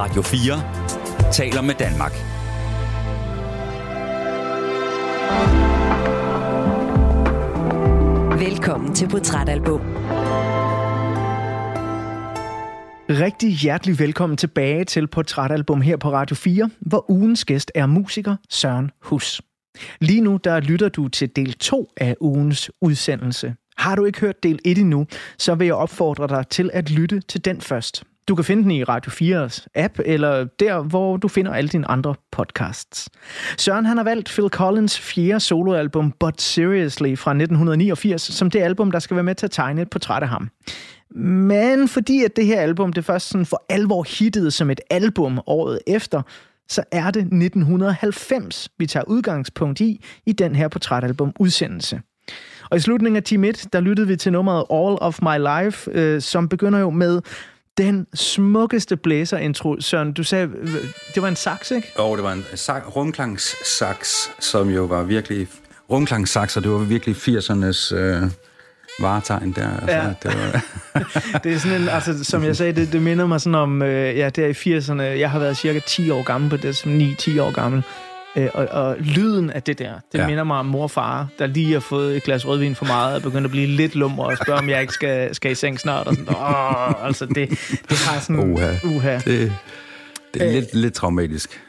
Radio 4 taler med Danmark. Velkommen til Portrætalbum. Rigtig hjertelig velkommen tilbage til Portrætalbum her på Radio 4, hvor ugens gæst er musiker Søren Hus. Lige nu der lytter du til del 2 af ugens udsendelse. Har du ikke hørt del 1 endnu, så vil jeg opfordre dig til at lytte til den først. Du kan finde den i Radio 4's app, eller der, hvor du finder alle dine andre podcasts. Søren han har valgt Phil Collins fjerde soloalbum, But Seriously, fra 1989, som det album, der skal være med til at tegne et portræt af ham. Men fordi at det her album, det først sådan for alvor hittede som et album året efter, så er det 1990, vi tager udgangspunkt i, i den her portrætalbum udsendelse. Og i slutningen af time 1, der lyttede vi til nummeret All of My Life, øh, som begynder jo med den smukkeste blæserintro. Søren, du sagde, det var en sax, ikke? Jo, det var en sa- rumklangssax, som jo var virkelig... Rumklangssax, og det var virkelig 80'ernes øh, varetegn der. Altså, Ja. det, var, Det er sådan en, altså, som jeg sagde, det, det minder mig sådan om, øh, ja, det er i 80'erne. Jeg har været cirka 10 år gammel på det, som 9-10 år gammel. Øh, og, og lyden af det der, det ja. Minder mig om mor og far, der lige har fået et glas rødvin for meget og begyndt at blive lidt lummer og spørge, om jeg ikke skal, skal i seng snart. Og sådan, Åh, altså det, det har sådan... Uha. uha. det, det er lidt, lidt traumatisk.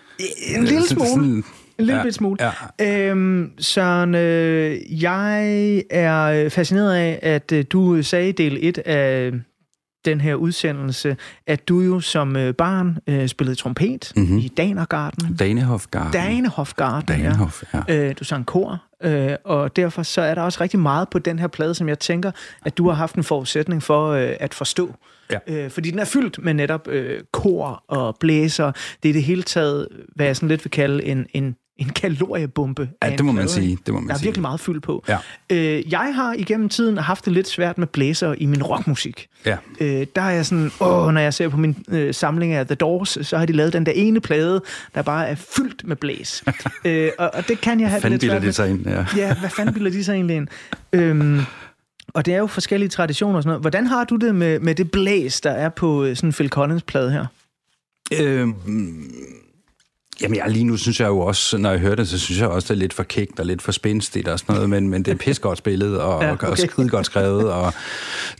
En lille smule. sådan- En lille ja, smule. ja. Øhm, Søren, øh, jeg er fascineret af, at øh, du sagde i del 1 af den her udsendelse, at du jo som øh, barn øh, spillede trompet Mhm. mm-hmm. i Danergarden. Danehofgarden. Danehof-garden, Danehof, ja. ja. Øh, du sang kor, øh, og derfor så er der også rigtig meget på den her plade, som jeg tænker, at du har haft en forudsætning for øh, at forstå. Ja. Øh, fordi den er fyldt med netop øh, kor og blæser. Det er det hele taget, hvad jeg sådan lidt vil kalde en, en, en kaloriebombe. Ja, det må man sige. Det må man Der er sige. virkelig meget fyld på. Ja. Øh, jeg har igennem tiden haft det lidt svært med blæser i min rockmusik. Ja. Øh, der er jeg sådan, åh, når jeg ser på min øh, samling af The Doors, så har de lavet den der ene plade, der bare er fyldt med blæs. øh, og, og det kan jeg have Fanden lidt svært med. sig ind, ja. Ja, hvad fanden bilder de sig egentlig ind? Øhm, og det er jo forskellige traditioner og sådan noget. Hvordan har du det med, med det blæs, der er på øh, sådan en Phil Collins-plade her? Øhm, jamen, jeg, lige nu synes jeg jo også, når jeg hører det, så synes jeg også, det er lidt for kægt og lidt for spændstigt og sådan noget, men, men det er pis godt spillet og, Ja, okay. og skide godt skrevet og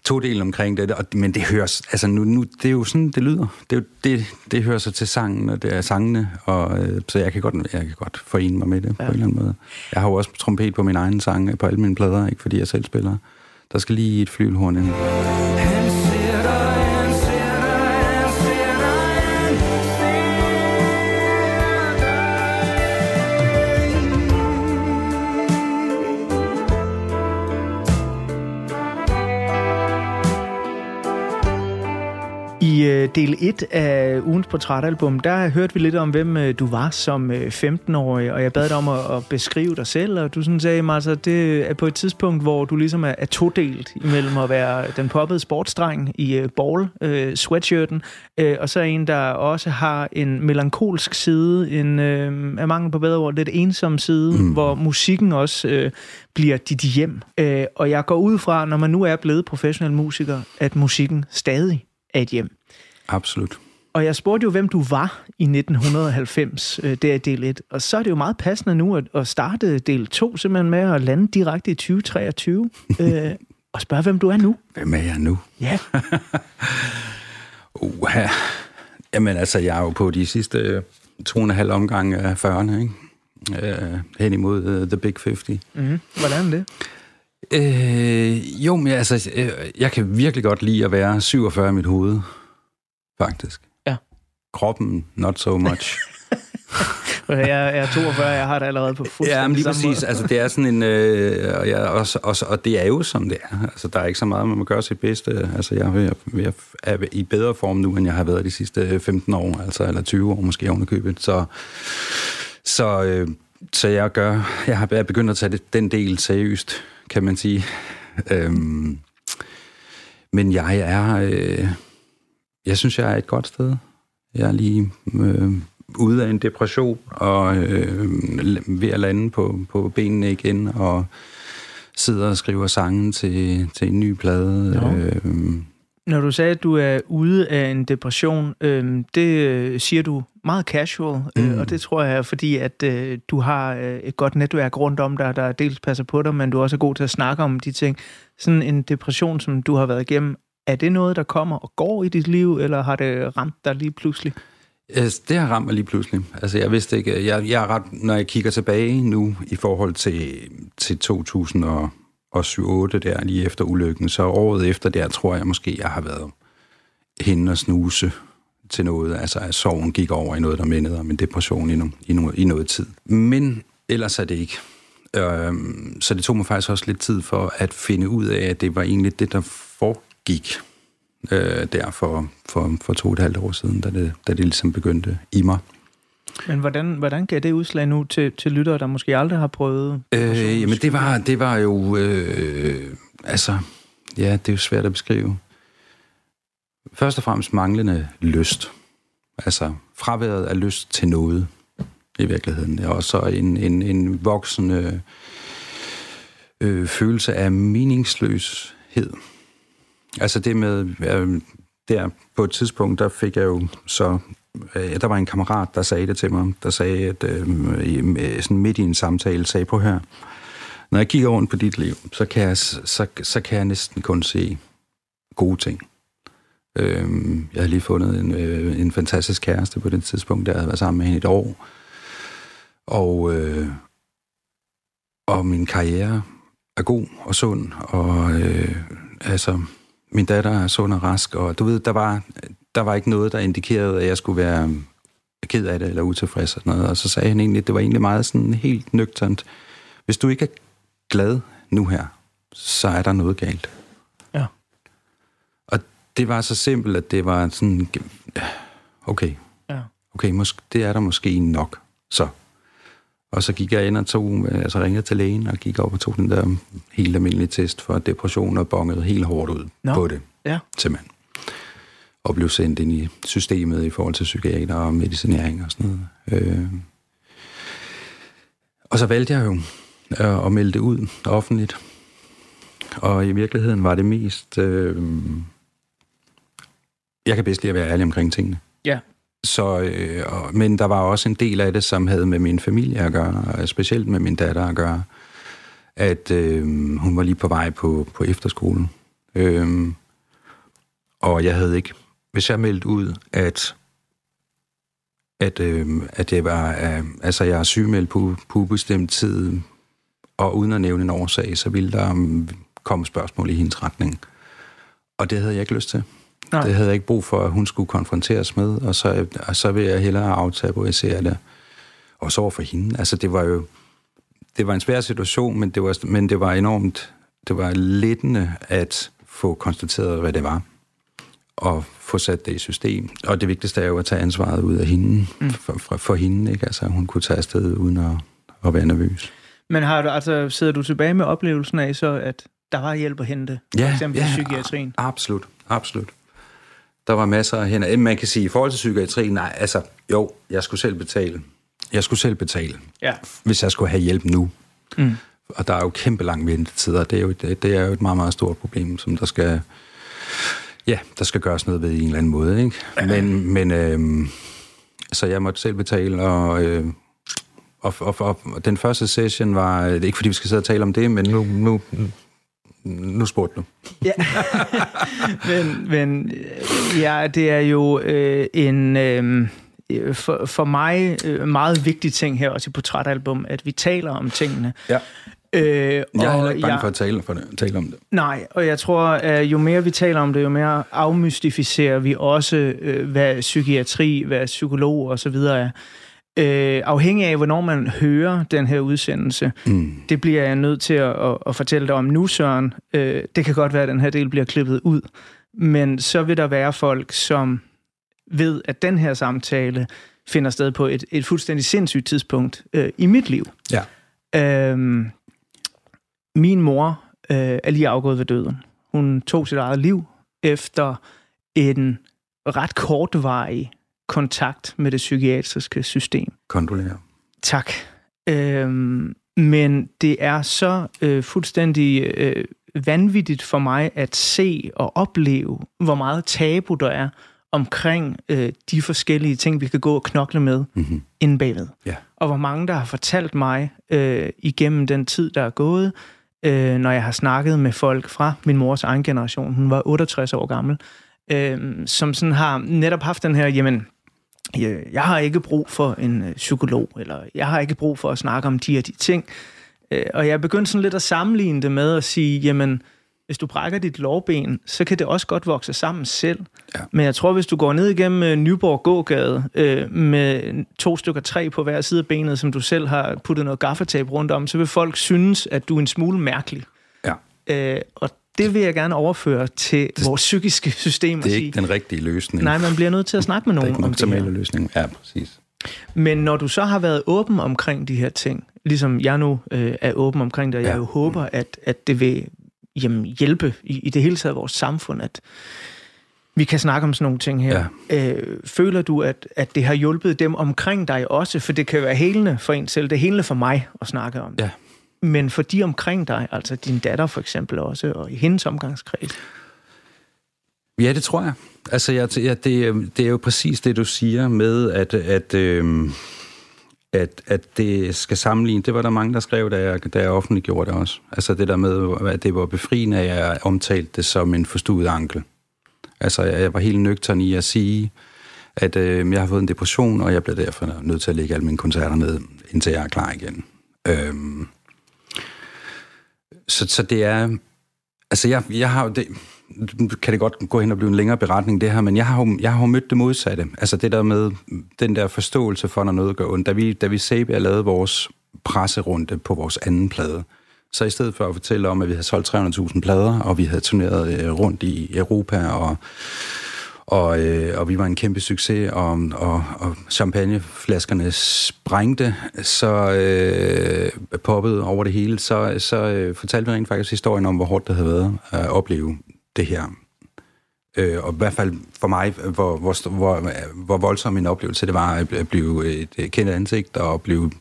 to dele omkring det, og, men det høres, altså nu, nu, det er jo sådan, det lyder. Det, er det, det hører sig til sangen, og det er sangene, og, øh, så jeg kan, godt, jeg kan godt forene mig med det ja. på en eller anden måde. Jeg har jo også trompet på min egen sang, på alle mine plader, ikke fordi jeg selv spiller. Der skal lige et flyvelhorn ind. I øh, del 1 af ugens portrætalbum, der hørte vi lidt om, hvem øh, du var som øh, 15-årig, og jeg bad dig om at, at beskrive dig selv, og du sådan sagde mig, altså, det er på et tidspunkt, hvor du ligesom er, er todelt imellem at være den poppede sportsdreng i øh, ball øh, sweatshirten, øh, og så en, der også har en melankolsk side, en øh, af mangel på bedre ord, lidt ensom side, mm. hvor musikken også øh, bliver dit hjem. Øh, og jeg går ud fra, når man nu er blevet professionel musiker, at musikken stadig er et hjem. Absolut. Og jeg spurgte jo, hvem du var i 1990, øh, der i del 1. Og så er det jo meget passende nu at, at starte del 2, simpelthen med at lande direkte i 2023. øh, og spørge, hvem du er nu. Hvem er jeg nu? Ja, Uh, jamen altså, jeg er jo på de sidste øh, to og en halv omgang af 40'erne, ikke? Øh, hen imod uh, The Big 50. mm-hmm. hvordan er det? Øh, jo, men altså, øh, jeg kan virkelig godt lide at være 47 i mit hoved, faktisk. Ja. Kroppen, not so much. Jeg jeg er 42, jeg har det allerede på fuldstændig ja, men lige præcis. Altså, det er sådan en... Øh, og, jeg, også, også, og det er jo, som det er. Altså, der er ikke så meget, man må gøre sit bedste. Altså, jeg er, ved, at- er i bedre form nu, end jeg har været de sidste 15 år, altså, eller 20 år måske ovenikøbet. Så, så, øh, så jeg gør... Jeg har jeg begyndt at tage det, den del seriøst, kan man sige. Øhm, men jeg er... Øh, jeg synes, jeg er et godt sted. Jeg er lige øh, ude af en depression og øh, ved at lande på, på benene igen og sidder og skriver sange til, til en ny plade. Nå. Øh, Når du sagde, at du er ude af en depression, øh, det øh, siger du meget casual, øh, Mm. og det tror jeg er fordi, at øh, du har øh, et godt netværk rundt om dig, der dels passer på dig, men du er også god til at snakke om de ting. Sådan en depression, som du har været igennem, er det noget, der kommer og går i dit liv, eller har det ramt dig lige pludselig? Altså, Det har ramt mig lige pludselig. Altså, jeg vidste ikke... Jeg, jeg er ret, når jeg kigger tilbage nu i forhold til, til 2007-2008, der lige efter ulykken, så året efter der, tror jeg måske, jeg har været hende og snuse til noget. Altså, at sorgen gik over i noget, der mindede om en depression i, no, i, no, i noget tid. Men ellers er det ikke. Øhm, så det tog mig faktisk også lidt tid for at finde ud af, at det var egentlig det, der foregik øh, der for, for, for to og et halvt år siden, da det, da det ligesom begyndte i mig. Men hvordan, hvordan gav det udslag nu til, til lyttere, der måske aldrig har prøvet? Øh, jamen, det var, det var jo... Øh, altså, ja, det er jo svært at beskrive. Først og fremmest manglende lyst. Altså, fraværet af lyst til noget, i virkeligheden. Og så en, en, en voksende øh, følelse af meningsløshed. Altså det med, øh, der på et tidspunkt, der fik jeg jo så, øh, Øh, der var en kammerat, der sagde det til mig, der sagde, at øh, i- sådan midt i en samtale, sagde på her, når jeg kigger rundt på dit liv, så kan jeg, så, så kan jeg næsten kun se gode ting. Øh, jeg har lige fundet en, øh, en fantastisk kæreste på det tidspunkt, der havde været sammen med hende et år. Og, øh, og min karriere er god og sund, og øh, altså, min datter er sund og rask, og du ved, der var, der var ikke noget, der indikerede, at jeg skulle være ked af det eller utilfreds og sådan noget. Og så sagde han egentlig, at det var egentlig meget sådan helt nøgternt. Hvis du ikke er glad nu her, så er der noget galt. Ja. Og det var så simpelt, at det var sådan, okay, Ja. okay, måske, det er der måske nok, så. Og så gik jeg ind og tog, altså ringede til lægen og gik op og tog den der helt almindelige test for depression og bongede helt hårdt ud Nå. på det, Ja. simpelthen. Og blev sendt ind i systemet i forhold til psykiater og medicinering og sådan noget. Øh. Og så valgte jeg jo øh, at melde det ud offentligt. Og i virkeligheden var det mest... Øh, jeg kan bedst lide at være ærlig omkring tingene. Ja. Så, øh, og, men der var også en del af det, som havde med min familie at gøre, og specielt med min datter at gøre, at øh, hun var lige på vej på, på efterskolen. Øh, og jeg havde ikke, hvis jeg meldte ud, at at, øh, at det var, øh, altså jeg er sygemeldt på, på ubestemt tid, og uden at nævne en årsag, så ville der um, komme spørgsmål i hendes retning. Og det havde jeg ikke lyst til. Nej. Det havde jeg ikke brug for, at hun skulle konfronteres med, og så, og så vil jeg hellere aftabuisere det. Og så over for hende. Altså, det var jo... Det var en svær situation, men det var, men det var enormt... Det var lettende at få konstateret, hvad det var, og få sat det i system. Og det vigtigste er jo at tage ansvaret ud af hende, mm. for, for, for hende, ikke? Altså, hun kunne tage afsted uden at, at være nervøs. Men har du, altså, sidder du tilbage med oplevelsen af så, at der var hjælp at hente, for eksempel i psykiatrien? Absolut, absolut. Der var masser af hænder. Man kan sige, i forhold til psykiatrien, nej, altså, jo, jeg skulle selv betale. Jeg skulle selv betale, Ja. hvis jeg skulle have hjælp nu. Mm. Og der er jo kæmpe lange ventetider. Det er, jo, det, det er jo et meget, meget stort problem, som der skal, ja, der skal gøres noget ved i en eller anden måde. Ikke? Men, men øhm, så jeg måtte selv betale, og, øh, og, og, og, og den første session var, det er ikke fordi vi skal sidde og tale om det, men nu, nu, nu spurgte du. Ja. men, men øh, ja, det er jo øh, en øh, for, for mig øh, meget vigtig ting her også i portrætalbum, at vi taler om tingene. Ja. Øh, Jeg er heller ikke bange jeg- for at tale, for det, tale om det. Nej, og jeg tror, at jo mere vi taler om det, jo mere afmystificerer vi også, øh, hvad psykiatri, hvad psykolog og så videre er. Øh, afhængig af, hvornår man hører den her udsendelse, Mm. det bliver jeg nødt til at, at, at fortælle dig om nu, Søren. Øh, det kan godt være, at den her del bliver klippet ud, men så vil der være folk, som ved, at den her samtale finder sted på et, et fuldstændig sindssygt tidspunkt øh, i mit liv. Ja. Øhm, min mor øh, er lige afgået ved døden. Hun tog sit eget liv efter en ret kortvarig kontakt med det psykiatriske system. Kondolerer. Tak. Øhm, men det er så øh, fuldstændig øh, vanvittigt for mig at se og opleve, hvor meget tabu der er omkring øh, de forskellige ting, vi kan gå og knokle med mm-hmm. inde bagved. Ja. Og hvor mange, der har fortalt mig øh, igennem den tid, der er gået, øh, når jeg har snakket med folk fra min mors egen generation, hun var 68 år gammel, øh, som sådan har netop haft den her, jamen, jeg har ikke brug for en øh, psykolog, eller jeg har ikke brug for at snakke om de og de ting. Øh, og jeg begyndte sådan lidt at sammenligne det med at sige, jamen, hvis du brækker dit lårben, så kan det også godt vokse sammen selv. Ja. Men jeg tror, hvis du går ned igennem øh, Nyborg gågade øh, med to stykker træ på hver side af benet, som du selv har puttet noget gaffatape rundt om, så vil folk synes, at du er en smule mærkelig. Ja. Øh, og det vil jeg gerne overføre til det, vores psykiske system. Det er ikke den rigtige løsning. Nej, man bliver nødt til at snakke med nogen om det her. løsning. Ja, præcis. Men når du så har været åben omkring de her ting, ligesom jeg nu øh, er åben omkring det, og jeg ja. jo håber, at, at det vil jamen, hjælpe i, i det hele taget vores samfund, at vi kan snakke om sådan nogle ting her. Ja. Øh, føler du, at, at det har hjulpet dem omkring dig også? For det kan være helende for en selv. Det er helende for mig at snakke om det. Ja. Men for de omkring dig, altså din datter for eksempel også, og i hendes omgangskreds? Ja, det tror jeg. Altså, jeg, ja, det, det er jo præcis det, du siger med, at, at, øh, at, at det skal sammenligne. Det var der mange, der skrev, da jeg, da jeg offentliggjorde det også. Altså det der med, at det var befriende, at jeg omtalte det som en forstuet ankel. Altså, jeg var helt nøgtern i at sige, at øh, jeg har fået en depression, og jeg bliver derfor nødt til at lægge alle mine koncerter ned, indtil jeg er klar igen. Øhm, så, så det er... Altså, jeg, jeg har det, kan det godt gå hen og blive en længere beretning, det her, men jeg har jo, jeg har jo mødt det modsatte. Altså det der med den der forståelse for, når noget gør ondt. Da vi, da vi Sabia lavede vores presserunde på vores anden plade, så i stedet for at fortælle om, at vi havde solgt 300.000 plader, og vi havde turneret øh, rundt i Europa, og og, øh, og vi var en kæmpe succes, og, og, og champagneflaskerne sprængte, så øh, poppede over det hele, så, så øh, fortalte vi rent faktisk historien om, hvor hårdt det havde været at opleve det her. Øh, og i hvert fald for mig, hvor, hvor, hvor, hvor voldsom en oplevelse det var at blive et kendt ansigt og blive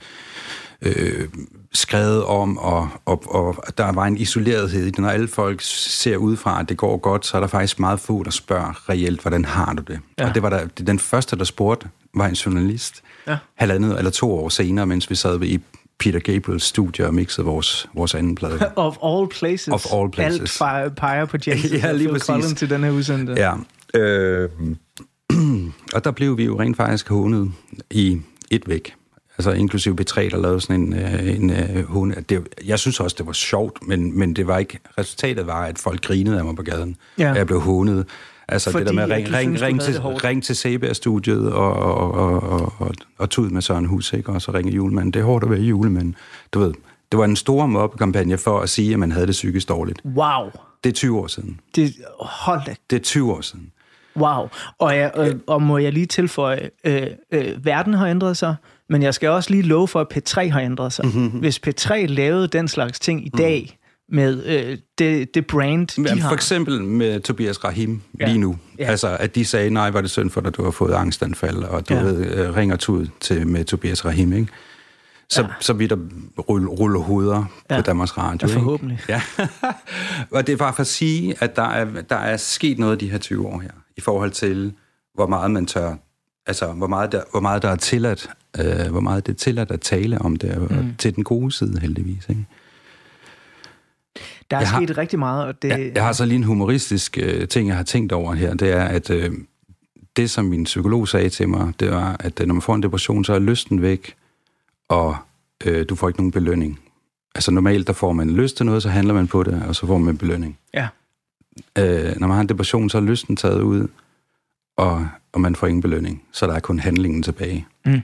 øh, skrevet om, og, og, og der var en isolerethed i det. Når alle folk ser udefra, at det går godt, så er der faktisk meget få, der spørger reelt, hvordan har du det? Ja. Og det var der, den første, der spurgte, var en journalist. Ja. Halvandet eller to år senere, mens vi sad i Peter Gabriels studie og mixede vores, vores anden plade. of all places. Of all places. Alt peger på James ja, lige præcis. til den her udsendte. Ja. Øh, og der blev vi jo rent faktisk hånet i et væk altså inklusive B3, der lavede sådan en, øh, en, en hun. Det, jeg synes også, det var sjovt, men, men det var ikke, resultatet var, at folk grinede af mig på gaden, ja. jeg blev hånet. Altså Fordi, det der med ring, ring, ring, til, ring til CBR-studiet og, og, og, og, og, og tud med Søren Hus, ikke? og så ringe julemanden. Det er hårdt at være julemand. Du ved, det var en stor mobbekampagne for at sige, at man havde det psykisk dårligt. Wow. Det er 20 år siden. Det, hold da. Det er 20 år siden. Wow. Og, jeg, og, og må jeg lige tilføje, øh, øh, verden har ændret sig, men jeg skal også lige love for, at P3 har ændret sig. Mm-hmm. Hvis P3 lavede den slags ting i dag, mm. Med øh, det, det brand, de ja, har. For eksempel med Tobias Rahim ja. lige nu. Ja. Altså, at de sagde, nej, var det synd for dig, du har fået angstanfald, og du ja. ved, øh, ringer tud til, med Tobias Rahim, ikke? Så, ja. så vi der rulle, rulle hoveder ja. på Danmarks Radio. Ja, forhåbentlig. Ikke? Ja. og det er bare for at sige, at der er, der er sket noget de her 20 år her, i forhold til, hvor meget man tør, altså hvor meget der, hvor meget der er tilladt øh, hvor meget det er tilladt at tale om det, mm. til den gode side heldigvis. Ikke? Der er jeg sket har, rigtig meget. Og det, jeg, jeg har så lige en humoristisk øh, ting, jeg har tænkt over her, det er, at øh, det, som min psykolog sagde til mig, det var, at øh, når man får en depression, så er lysten væk, og øh, du får ikke nogen belønning. Altså normalt, der får man lyst til noget, så handler man på det, og så får man belønning. Ja. Øh, når man har en depression, så er lysten taget ud, og, og man får ingen belønning. Så der er kun handlingen tilbage. Mm.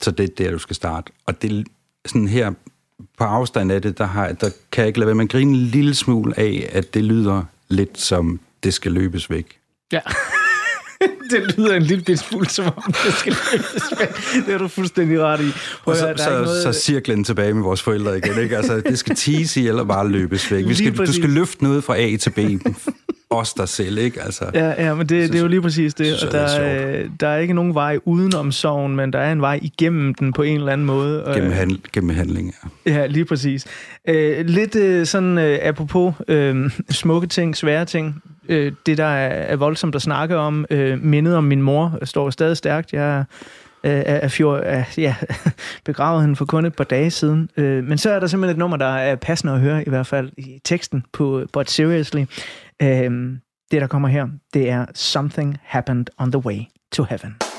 Så det er der, du skal starte. Og det sådan her på afstand af det, der, har, der kan jeg ikke lade være med at grine en lille smule af, at det lyder lidt som, det skal løbes væk. Ja. det lyder en lille smule som om, det skal løbes væk. Det er du fuldstændig ret i. og så, så, noget... så cirklen tilbage med vores forældre igen. Ikke? Altså, det skal tease eller bare løbes væk. Vi skal, du skal løfte noget fra A til B. os der selv, ikke? Altså, Ja, ja men det, det er jo lige præcis det. synes Og der, er er, der er ikke nogen vej udenom sorgen, men der er en vej igennem den på en eller anden måde. Gennem, handl- gennem handling, ja. Ja, lige præcis. Øh, lidt øh, sådan øh, apropos øh, smukke ting, svære ting. Øh, det, der er, er voldsomt at snakke om, øh, mindet om min mor, står stadig stærkt. Jeg er, øh, er, fjor, er ja, begravet hende for kun et par dage siden. Øh, men så er der simpelthen et nummer, der er passende at høre, i hvert fald i teksten på But Seriously. Øhm, det, der kommer her, det er Something Happened on the Way to Heaven.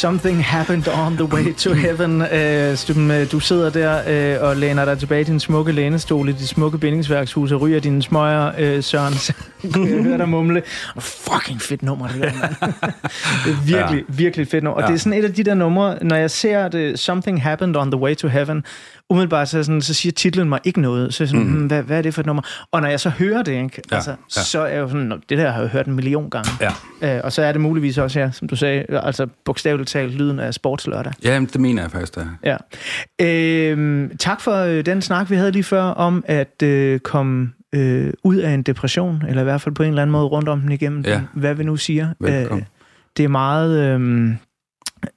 Something happened on the way to heaven. Øh, Stuben, øh, du sidder der øh, og læner dig tilbage i din smukke lænestol i dit smukke bindingsværkshus og ryger dine smøger, øh, Søren. Kan jeg høre dig mumle. Og fucking fedt nummer, det der, mand. det er virkelig, ja. virkelig fedt nummer. Og Ja. det er sådan et af de der numre, når jeg ser det, Something happened on the way to heaven, umiddelbart så, sådan, så siger titlen mig ikke noget. Så sådan, mm. hvad, hvad er det for et nummer? Og når jeg så hører det, ikke, Ja, altså, ja. så er jeg jo sådan, "Nå, det der har jeg hørt en million gange. Ja. Øh, og så er det muligvis også, ja, som du sagde, altså bogstaveligt talt lyden af sportslørdag. Ja, jamen, det mener jeg faktisk, det er. Ja. Øhm, tak for øh, den snak, vi havde lige før, om at øh, komme øh, ud af en depression, eller i hvert fald på en eller anden måde rundt om den igennem, Ja. den, hvad vi nu siger. Velkommen. det er meget øh,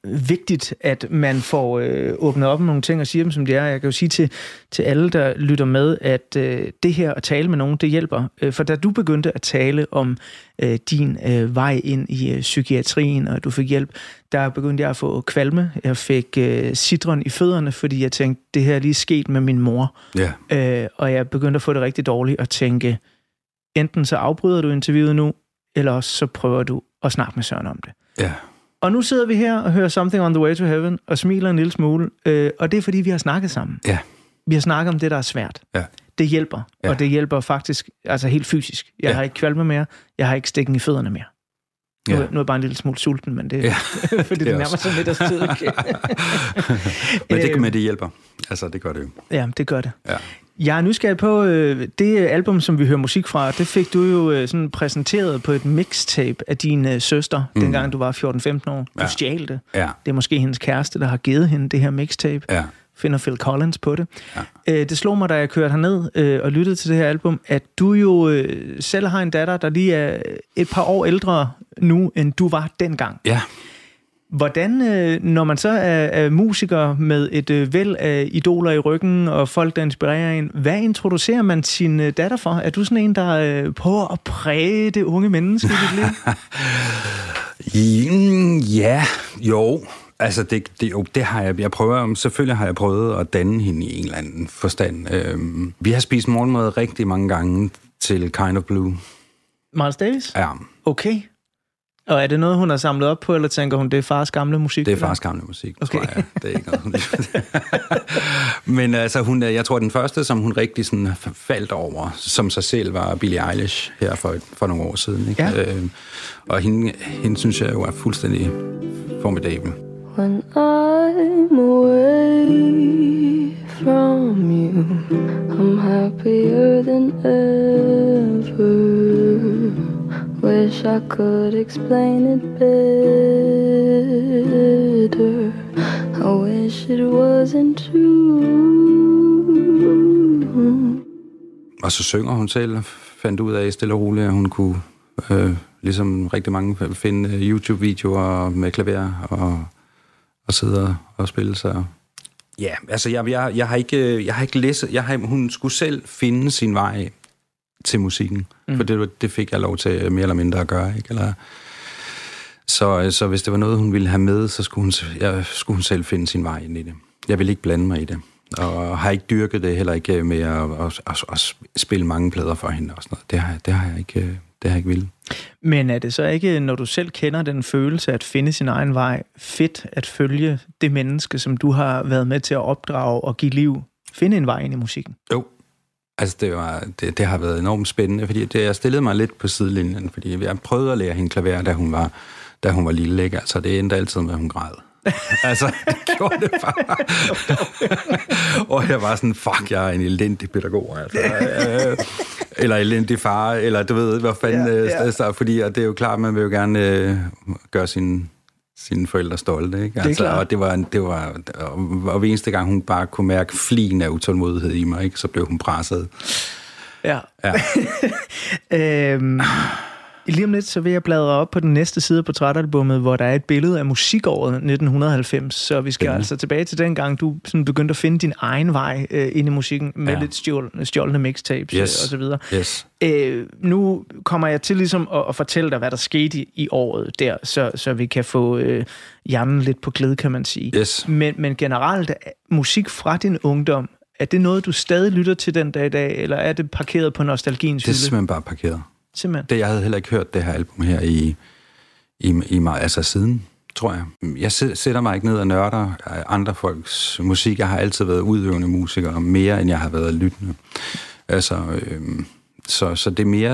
vigtigt, at man får øh, åbnet op med nogle ting og siger dem, som de er. Jeg kan jo sige til, til alle, der lytter med, at øh, det her at tale med nogen, det hjælper. Øh, for da du begyndte at tale om øh, din øh, vej ind i øh, psykiatrien, og du fik hjælp, der begyndte jeg at få kvalme. Jeg fik øh, sidron i fødderne, fordi jeg tænkte, det her er lige sket med min mor. Ja. Øh, og jeg begyndte at få det rigtig dårligt og tænke, enten så afbryder du interviewet nu, eller også så prøver du at snakke med Søren om det. Ja. Og nu sidder vi her og hører Something on the Way to Heaven og smiler en lille smule, øh, og det er fordi, vi har snakket sammen. Ja. Vi har snakket om det, der er svært. Ja. Det hjælper, Ja. og det hjælper faktisk altså helt fysisk. Jeg Ja. har ikke kvalme mere, jeg har ikke stikken i fødderne mere. Nu, Ja. nu er jeg bare en lille smule sulten, men det, Ja. fordi det, Det er nærmer sig middagstid. Ikke? Men det, Øh, men det hjælper. Altså, det gør det jo. Ja, det gør det. Ja. Jeg er nysgerrig på øh, det album, som vi hører musik fra. Det fik du jo øh, sådan præsenteret på et mixtape af din øh, søster, mm. dengang du var 14-15 år. Du Ja. stjal det. Ja, Det er måske hendes kæreste, der har givet hende det her mixtape. ja. Finder Phil Collins på det. Ja. Øh, det slog mig, da jeg kørte herned øh, og lyttede til det her album, at du jo øh, selv har en datter, der lige er et par år ældre nu, end du var dengang. Ja, Hvordan, øh, når man så er, er musiker med et øh, væld af idoler i ryggen og folk, der inspirerer en, hvad introducerer man sin øh, datter for? Er du sådan en, der prøver at præge det unge menneske i dit liv? Ja, jo. Altså, det, det, jo, det har jeg. Jeg prøver, selvfølgelig har jeg prøvet at danne hende i en eller anden forstand. Øhm, vi har spist morgenmad rigtig mange gange til Kind of Blue. Miles Davis? Ja, Okay. Og er det noget, hun har samlet op på, eller tænker hun, det er fars gamle musik? det er fars gamle musik, Okay. tror jeg. Det er ikke noget, hun Men altså, hun, er- jeg tror, den første, som hun rigtig sådan faldt over, som sig selv, var Billie Eilish her for, for nogle år siden. Ikke? Ja. Øhm, og hende, hende synes jeg jo er fuldstændig formidabel. When I'm away from you, I'm happier than ever. Wish I could explain it better. I wish it wasn't true. Og så synger hun selv, fandt ud af stille og roligt, at hun kunne, øh, ligesom rigtig mange, finde øh, YouTube-videoer med klaver og, og sidde og spille sig. Ja, altså jeg, jeg, jeg, har ikke, jeg har ikke læst, jeg har, hun skulle selv finde sin vej til musikken, mm. for det, det fik jeg lov til mere eller mindre at gøre, ikke? Eller, så, øh, så hvis det var noget, hun ville have med, så skulle hun, jeg, skulle hun selv finde sin vej ind i det. Jeg vil ikke blande mig i det. Og har ikke dyrket det heller ikke med at, at, at, at spille mange plader for hende og sådan noget. Det har, jeg- det har jeg ikke, øh, det har jeg ikke ville. Men er det så ikke, når du selv kender den følelse at finde sin egen vej, fedt at følge det menneske, som du har været med til at opdrage og give liv, finde en vej ind i musikken? Jo. Altså, det, var, det, det har været enormt spændende, fordi det, jeg stillede mig lidt på sidelinjen, fordi jeg prøvede at lære hende klaver, da hun var, da hun var lille, ikke? Altså, det endte altid med, at hun græd. altså, det gjorde det bare. og jeg var sådan, fuck, jeg er en elendig pædagog, altså. Øh, eller elendig far, eller du ved, hvad fanden, Ja, ja, ja. ja. Så, fordi og det er jo klart, man vil jo gerne øh, gøre sin sine forældre stolte, ikke? Altså, klart. og det var, en- det var, og, hver eneste gang hun bare kunne mærke flien af utålmodighed i mig, ikke? så blev hun presset. Ja. Ja. Øhm, lige om lidt, så vil jeg bladre op på den næste side af portrætalbummet, hvor der er et billede af musikåret 1990. Så vi skal Spændende. altså tilbage til den gang, du sådan begyndte at finde din egen vej øh, ind i musikken med ja. Lidt stjål, stjålne mixtapes Yes. øh, og så videre. Yes. Øh, nu kommer jeg til ligesom at, at fortælle dig, hvad der skete i, i året der, så, så vi kan få øh, hjernen lidt på glæde, kan man sige. Yes. Men, men generelt, er musik fra din ungdom, er det noget, du stadig lytter til den dag i dag, eller er det parkeret på nostalgiens Det er hylde? simpelthen bare parkeret. Simpelthen. Det, jeg havde heller ikke hørt det her album her i, i, i mig, altså siden, tror jeg. Jeg sætter mig ikke ned og nørder øh, andre folks musik. Jeg har altid været udøvende musiker, mere end jeg har været lyttende. Altså, øhm, så, så det er mere,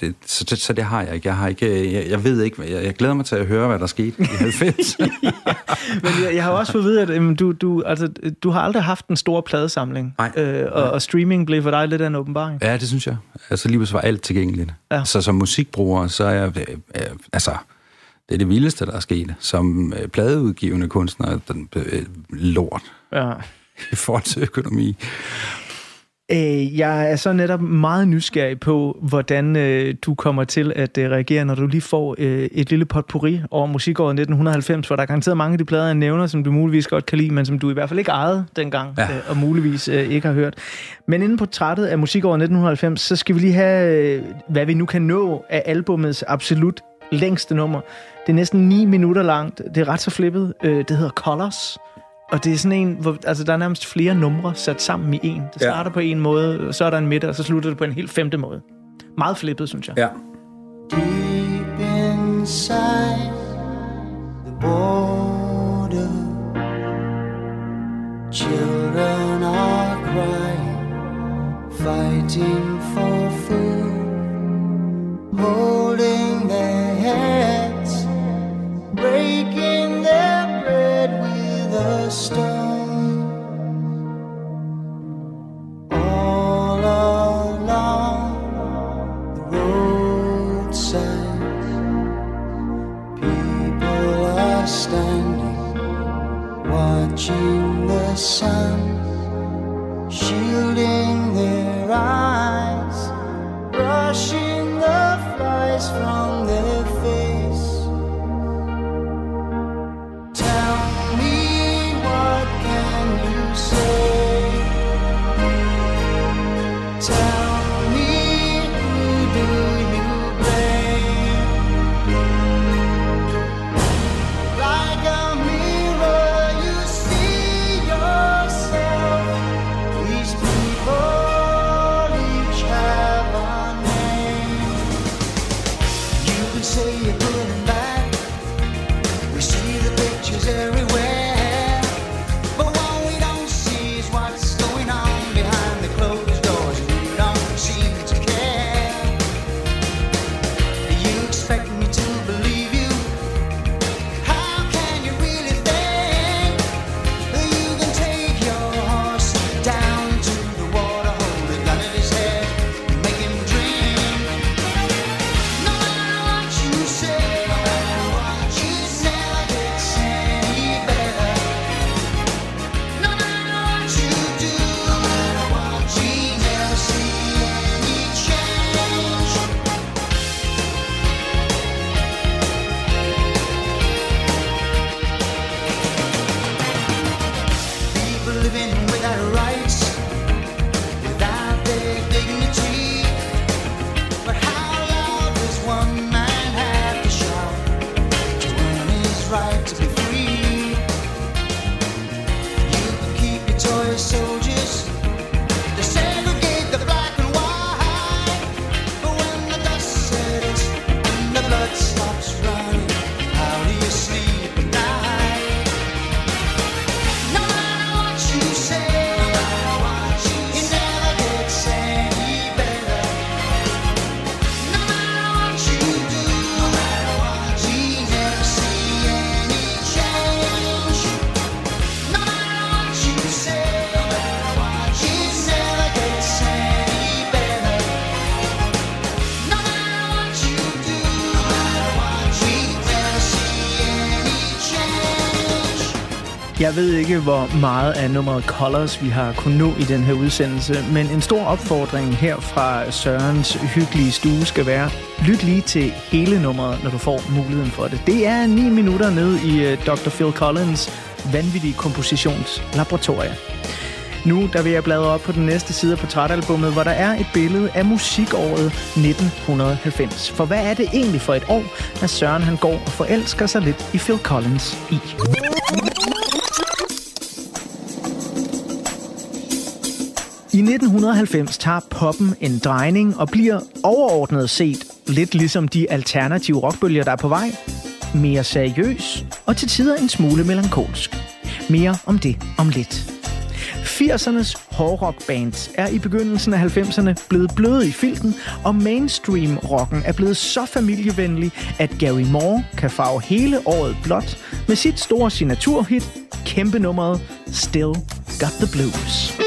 det, så, det, så det har jeg ikke. Jeg har ikke, jeg, jeg ved ikke, jeg, jeg glæder mig til at høre, hvad der skete i 90. Men jeg, jeg har også fået at vide, at øhm, du, du, altså, du har aldrig haft en stor pladesamling. Nej. Øh, og, og streaming blev for dig lidt af en åbenbaring. Ja, det synes jeg. Altså lige var alt tilgængeligt. Ja. Ja. Så som musikbruger, så er jeg, øh, øh, altså, det er det vildeste, der er sket. Som øh, pladeudgivende kunstner, den øh, lort Ja. i forhold til økonomi. Øh, jeg er så netop meget nysgerrig på, hvordan øh, du kommer til at øh, reagere, når du lige får øh, et lille potpourri over musikåret 1990, hvor der er garanteret mange af de plader, jeg nævner, som du muligvis godt kan lide, men som du i hvert fald ikke ejede dengang, ja. Øh, og muligvis øh, ikke har hørt. Men inden på trættet af musikåret 1990, så skal vi lige have, øh, hvad vi nu kan nå af albumets absolut længste nummer. Det er næsten 9 minutter langt. Det er ret så flippet. Øh, det hedder Colors. Og det er sådan en, hvor altså, der er nærmest flere numre sat sammen i en. Det Ja. starter på en måde, og så er der en midte, og så slutter det på en helt femte måde. Meget flippet, synes jeg. Ja. Deep inside the border, children are crying, fighting all along the roadside. People are standing watching the sun. Jeg ved ikke, hvor meget af nummeret Colors vi har kunnet nå i den her udsendelse, men en stor opfordring her fra Sørens hyggelige stue skal være, lyt lige til hele nummeret, når du får muligheden for det. Det er 9 minutter ned i øh, Dr. Phil Collins vanvittige kompositionslaboratorie. Nu der vil jeg bladre op på den næste side af portrætalbummet, hvor der er et billede af musikåret 1990. For hvad er det egentlig for et år, at Søren han går og forelsker sig lidt i Phil Collins i? 1990 tager poppen en drejning og bliver overordnet set lidt ligesom de alternative rockbølger, der er på vej. Mere seriøs og til tider en smule melankolsk. Mere om det om lidt. 80'ernes hårdrockbands er i begyndelsen af 90'erne blevet bløde i filten, og mainstream-rocken er blevet så familievenlig, at Gary Moore kan farve hele året blot med sit store signaturhit, kæmpe nummeret Still Got the Blues.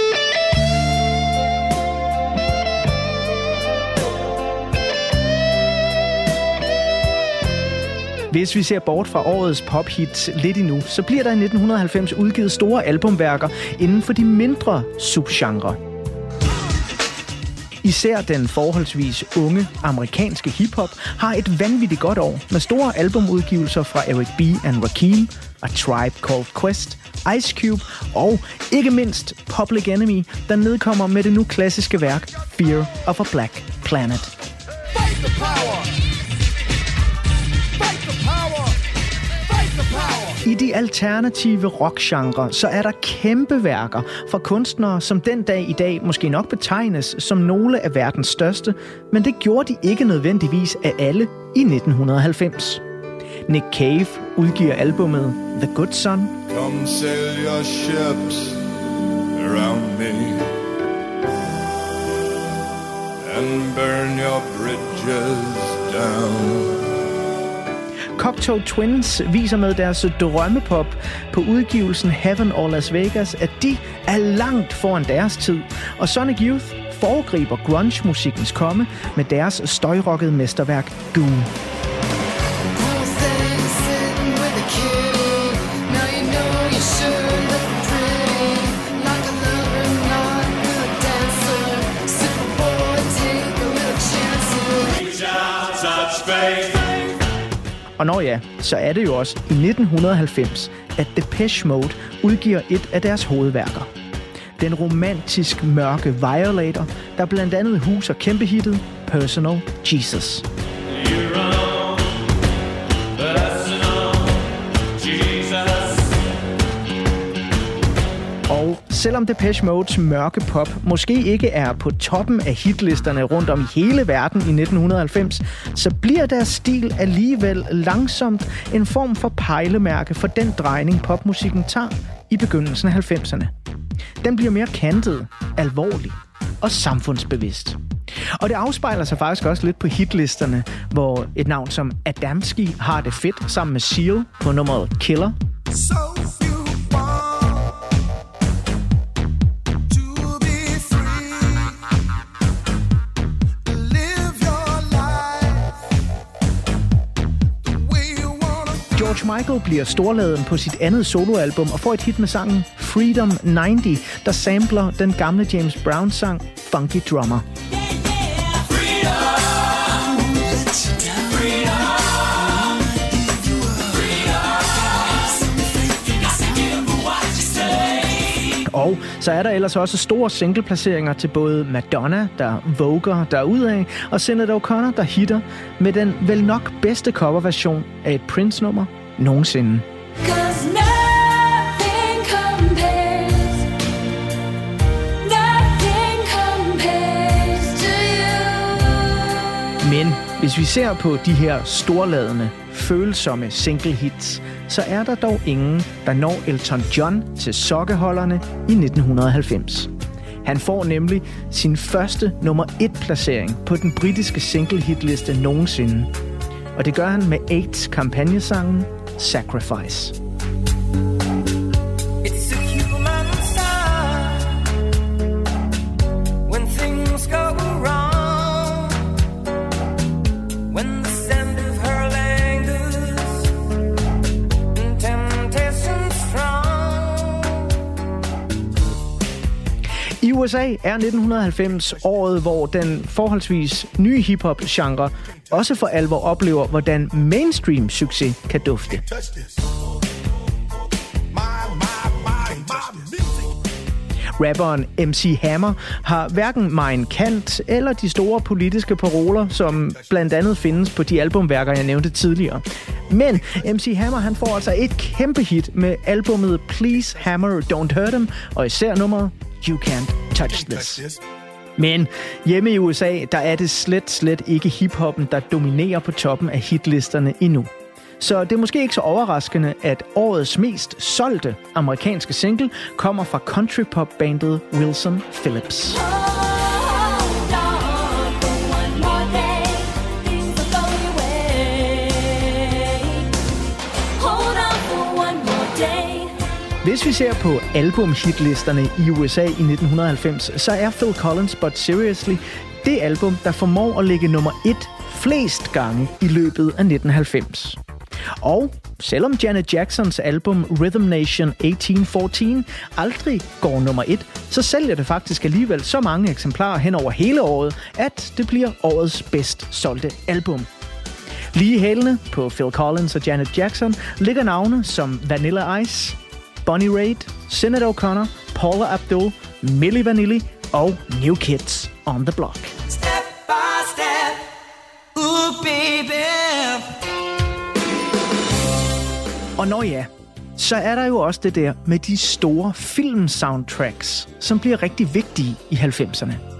Hvis vi ser bort fra årets pophits lidt endnu, så bliver der i 1990 udgivet store albumværker inden for de mindre subgenre. Især den forholdsvis unge amerikanske hiphop har et vanvittigt godt år med store albumudgivelser fra Eric B. and Rakim, A Tribe Called Quest, Ice Cube og ikke mindst Public Enemy, der nedkommer med det nu klassiske værk Fear of a Black Planet. Fight the power! I de alternative rockgenre, så er der kæmpe værker fra kunstnere, som den dag i dag måske nok betegnes som nogle af verdens største, men det gjorde de ikke nødvendigvis af alle i 1990. Nick Cave udgiver albummet The Good Son, Come sail your ships around me and burn your bridges down. Cocteau Twins viser med deres drømmepop på udgivelsen Heaven or Las Vegas, at de er langt foran deres tid, og Sonic Youth foregriber grunge-musikkens komme med deres støjrockede mesterværk Goon. Og når ja, så er det jo også i 1990, at Depeche Mode udgiver et af deres hovedværker. Den romantisk mørke Violator, der blandt andet huser kæmpehittet Personal Jesus. Selvom Depeche Modes mørke pop måske ikke er på toppen af hitlisterne rundt om i hele verden i 1990, så bliver deres stil alligevel langsomt en form for pejlemærke for den drejning popmusikken tager i begyndelsen af 90'erne. Den bliver mere kantet, alvorlig og samfundsbevidst. Og det afspejler sig faktisk også lidt på hitlisterne, hvor et navn som Adamski har det fedt sammen med Seal på nummeret Killer, So George Michael bliver storladen på sit andet soloalbum og får et hit med sangen Freedom 90, der sampler den gamle James Brown-sang Funky Drummer. Og så er der ellers også store singleplaceringer til både Madonna, der voger derudad, og Senator O'Connor, der hitter med den vel nok bedste coverversion af et Prince-nummer nogensinde. Men hvis vi ser på de her storladende, følsomme single hits, så er der dog ingen, der når Elton John til sokkeholderne i 1990. Han får nemlig sin første nummer 1 placering på den britiske single hitliste nogensinde. Og det gør han med AIDS kampagnesangen Sacrifice. USA er 1990 året, hvor den forholdsvis nye hiphop-genre også for alvor oplever, hvordan mainstream succes kan dufte. Rapperen MC Hammer har hverken Mein Kant eller de store politiske paroler, som blandt andet findes på de albumværker, jeg nævnte tidligere. Men MC Hammer han får altså et kæmpe hit med albummet Please Hammer Don't Hurt Him, og især nummeret You Can't Touch This. Men hjemme i USA, der er det slet, slet ikke hiphoppen, der dominerer på toppen af hitlisterne endnu. Så det er måske ikke så overraskende, at årets mest solgte amerikanske single kommer fra countrypop-bandet Wilson Phillips. Hold Hvis vi ser på albumhitlisterne i USA i 1990, så er Phil Collins' But Seriously det album, der formår at ligge nummer et flest gange i løbet af 1990. Og selvom Janet Jacksons album Rhythm Nation 1814 aldrig går nummer et, så sælger det faktisk alligevel så mange eksemplarer hen over hele året, at det bliver årets bedst solgte album. Lige hælene på Phil Collins og Janet Jackson ligger navne som Vanilla Ice, Bonnie Raitt, Sinead O'Connor, Paula Abdul, Milli Vanilli og New Kids on the Block. Step by step, ooh baby. Og når ja, så er der jo også det der med de store film-soundtracks, som bliver rigtig vigtige i 90'erne.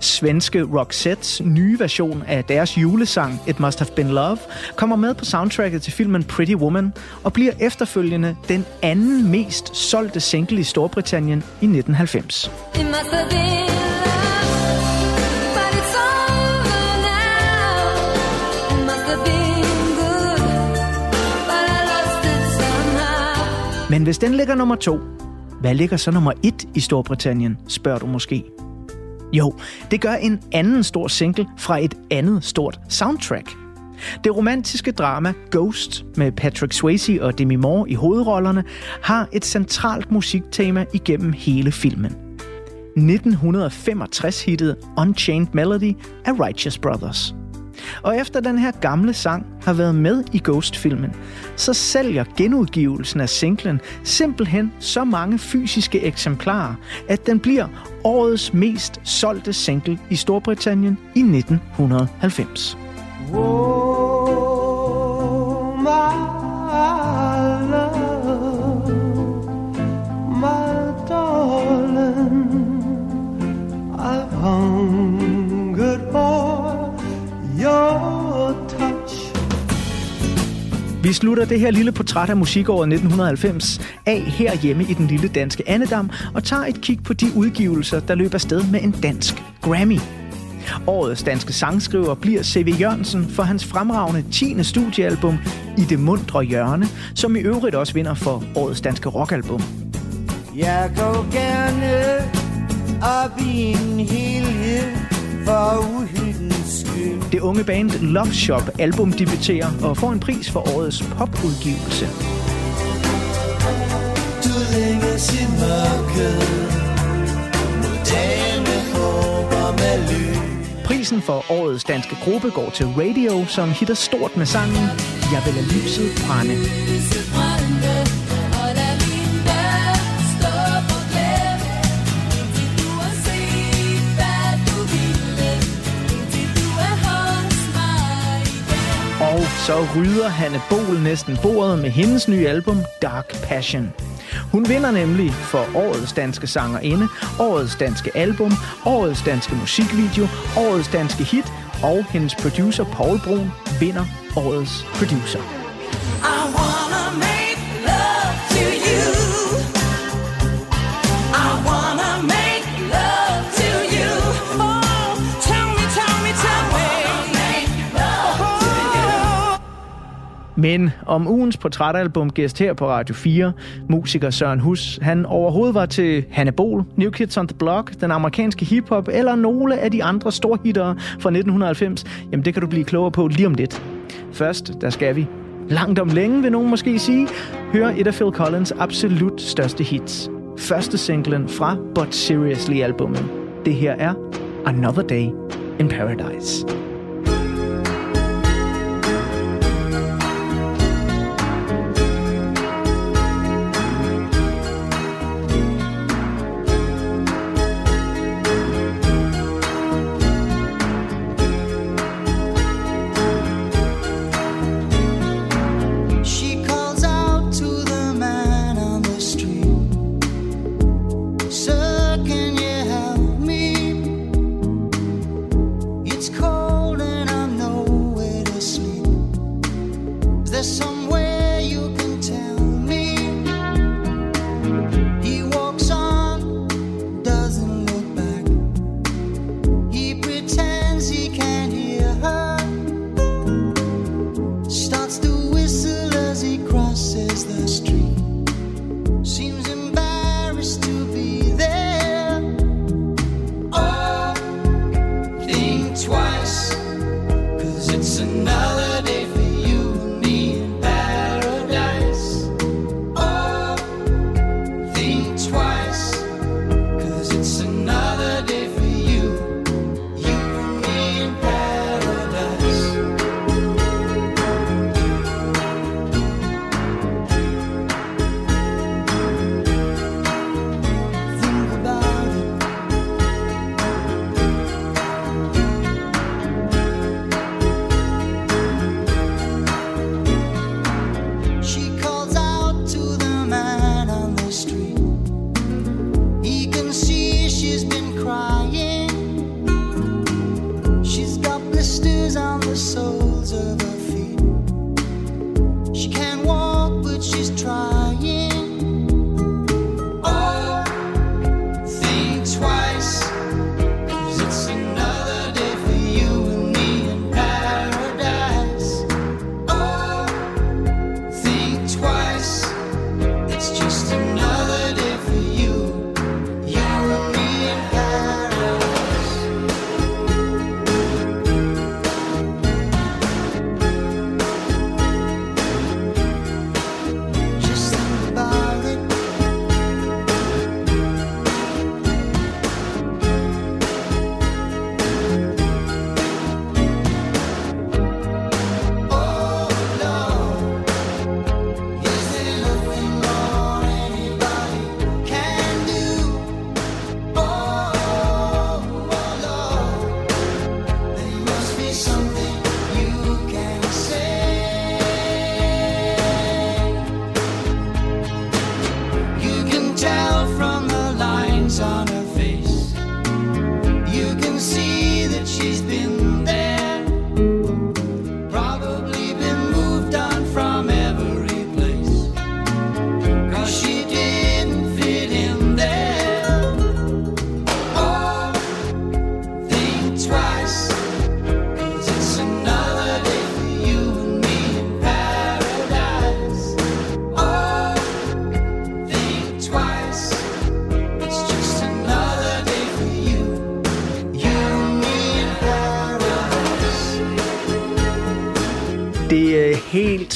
Svenske Roxettes nye version af deres julesang It Must Have Been Love kommer med på soundtracket til filmen Pretty Woman og bliver efterfølgende den anden mest solgte single i Storbritannien i 1990. It must have been. Men hvis den ligger nummer to, hvad ligger så nummer et i Storbritannien, spørger du måske. Jo, det gør en anden stor single fra et andet stort soundtrack. Det romantiske drama Ghost med Patrick Swayze og Demi Moore i hovedrollerne har et centralt musiktema igennem hele filmen. 1965-hittet Unchained Melody af Righteous Brothers. Og efter den her gamle sang har været med i Ghost-filmen, så sælger genudgivelsen af singlen simpelthen så mange fysiske eksemplarer, at den bliver årets mest solgte single i Storbritannien i 1990. Whoa, my Vi slutter det her lille portræt af musikåret 1990 af herhjemme i den lille danske Annedam og tager et kig på de udgivelser, der løber sted med en dansk Grammy. Årets danske sangskriver bliver C.V. Jørgensen for hans fremragende 10. studiealbum I det mundre hjørne, som i øvrigt også vinder for årets danske rockalbum. Jeg går gerne op i en helhed for uhyggens skyld. Det unge band Love Shop album debuterer og får en pris for årets popudgivelse. Du længes i mørket. Prisen for årets danske gruppe går til Radio, som hitter stort med sangen Jeg vil lade lyset brænde. Så rydder Hanne Bol næsten bordet med hendes nye album Dark Passion. Hun vinder nemlig for årets danske sangerinde, årets danske album, årets danske musikvideo, årets danske hit, og hendes producer Paul Brun vinder årets producer. Men om ugens portrætalbum gæst her på Radio 4, musiker Søren Hus, han overhovedet var til Hanne Bol, New Kids on the Block, den amerikanske hiphop eller nogle af de andre storhittere fra 1990, jamen det kan du blive klogere på lige om lidt. Først, der skal vi langt om længe, vil nogen måske sige, høre et af Phil Collins absolut største hits. Første singlen fra But Seriously albummet. Det her er Another Day in Paradise.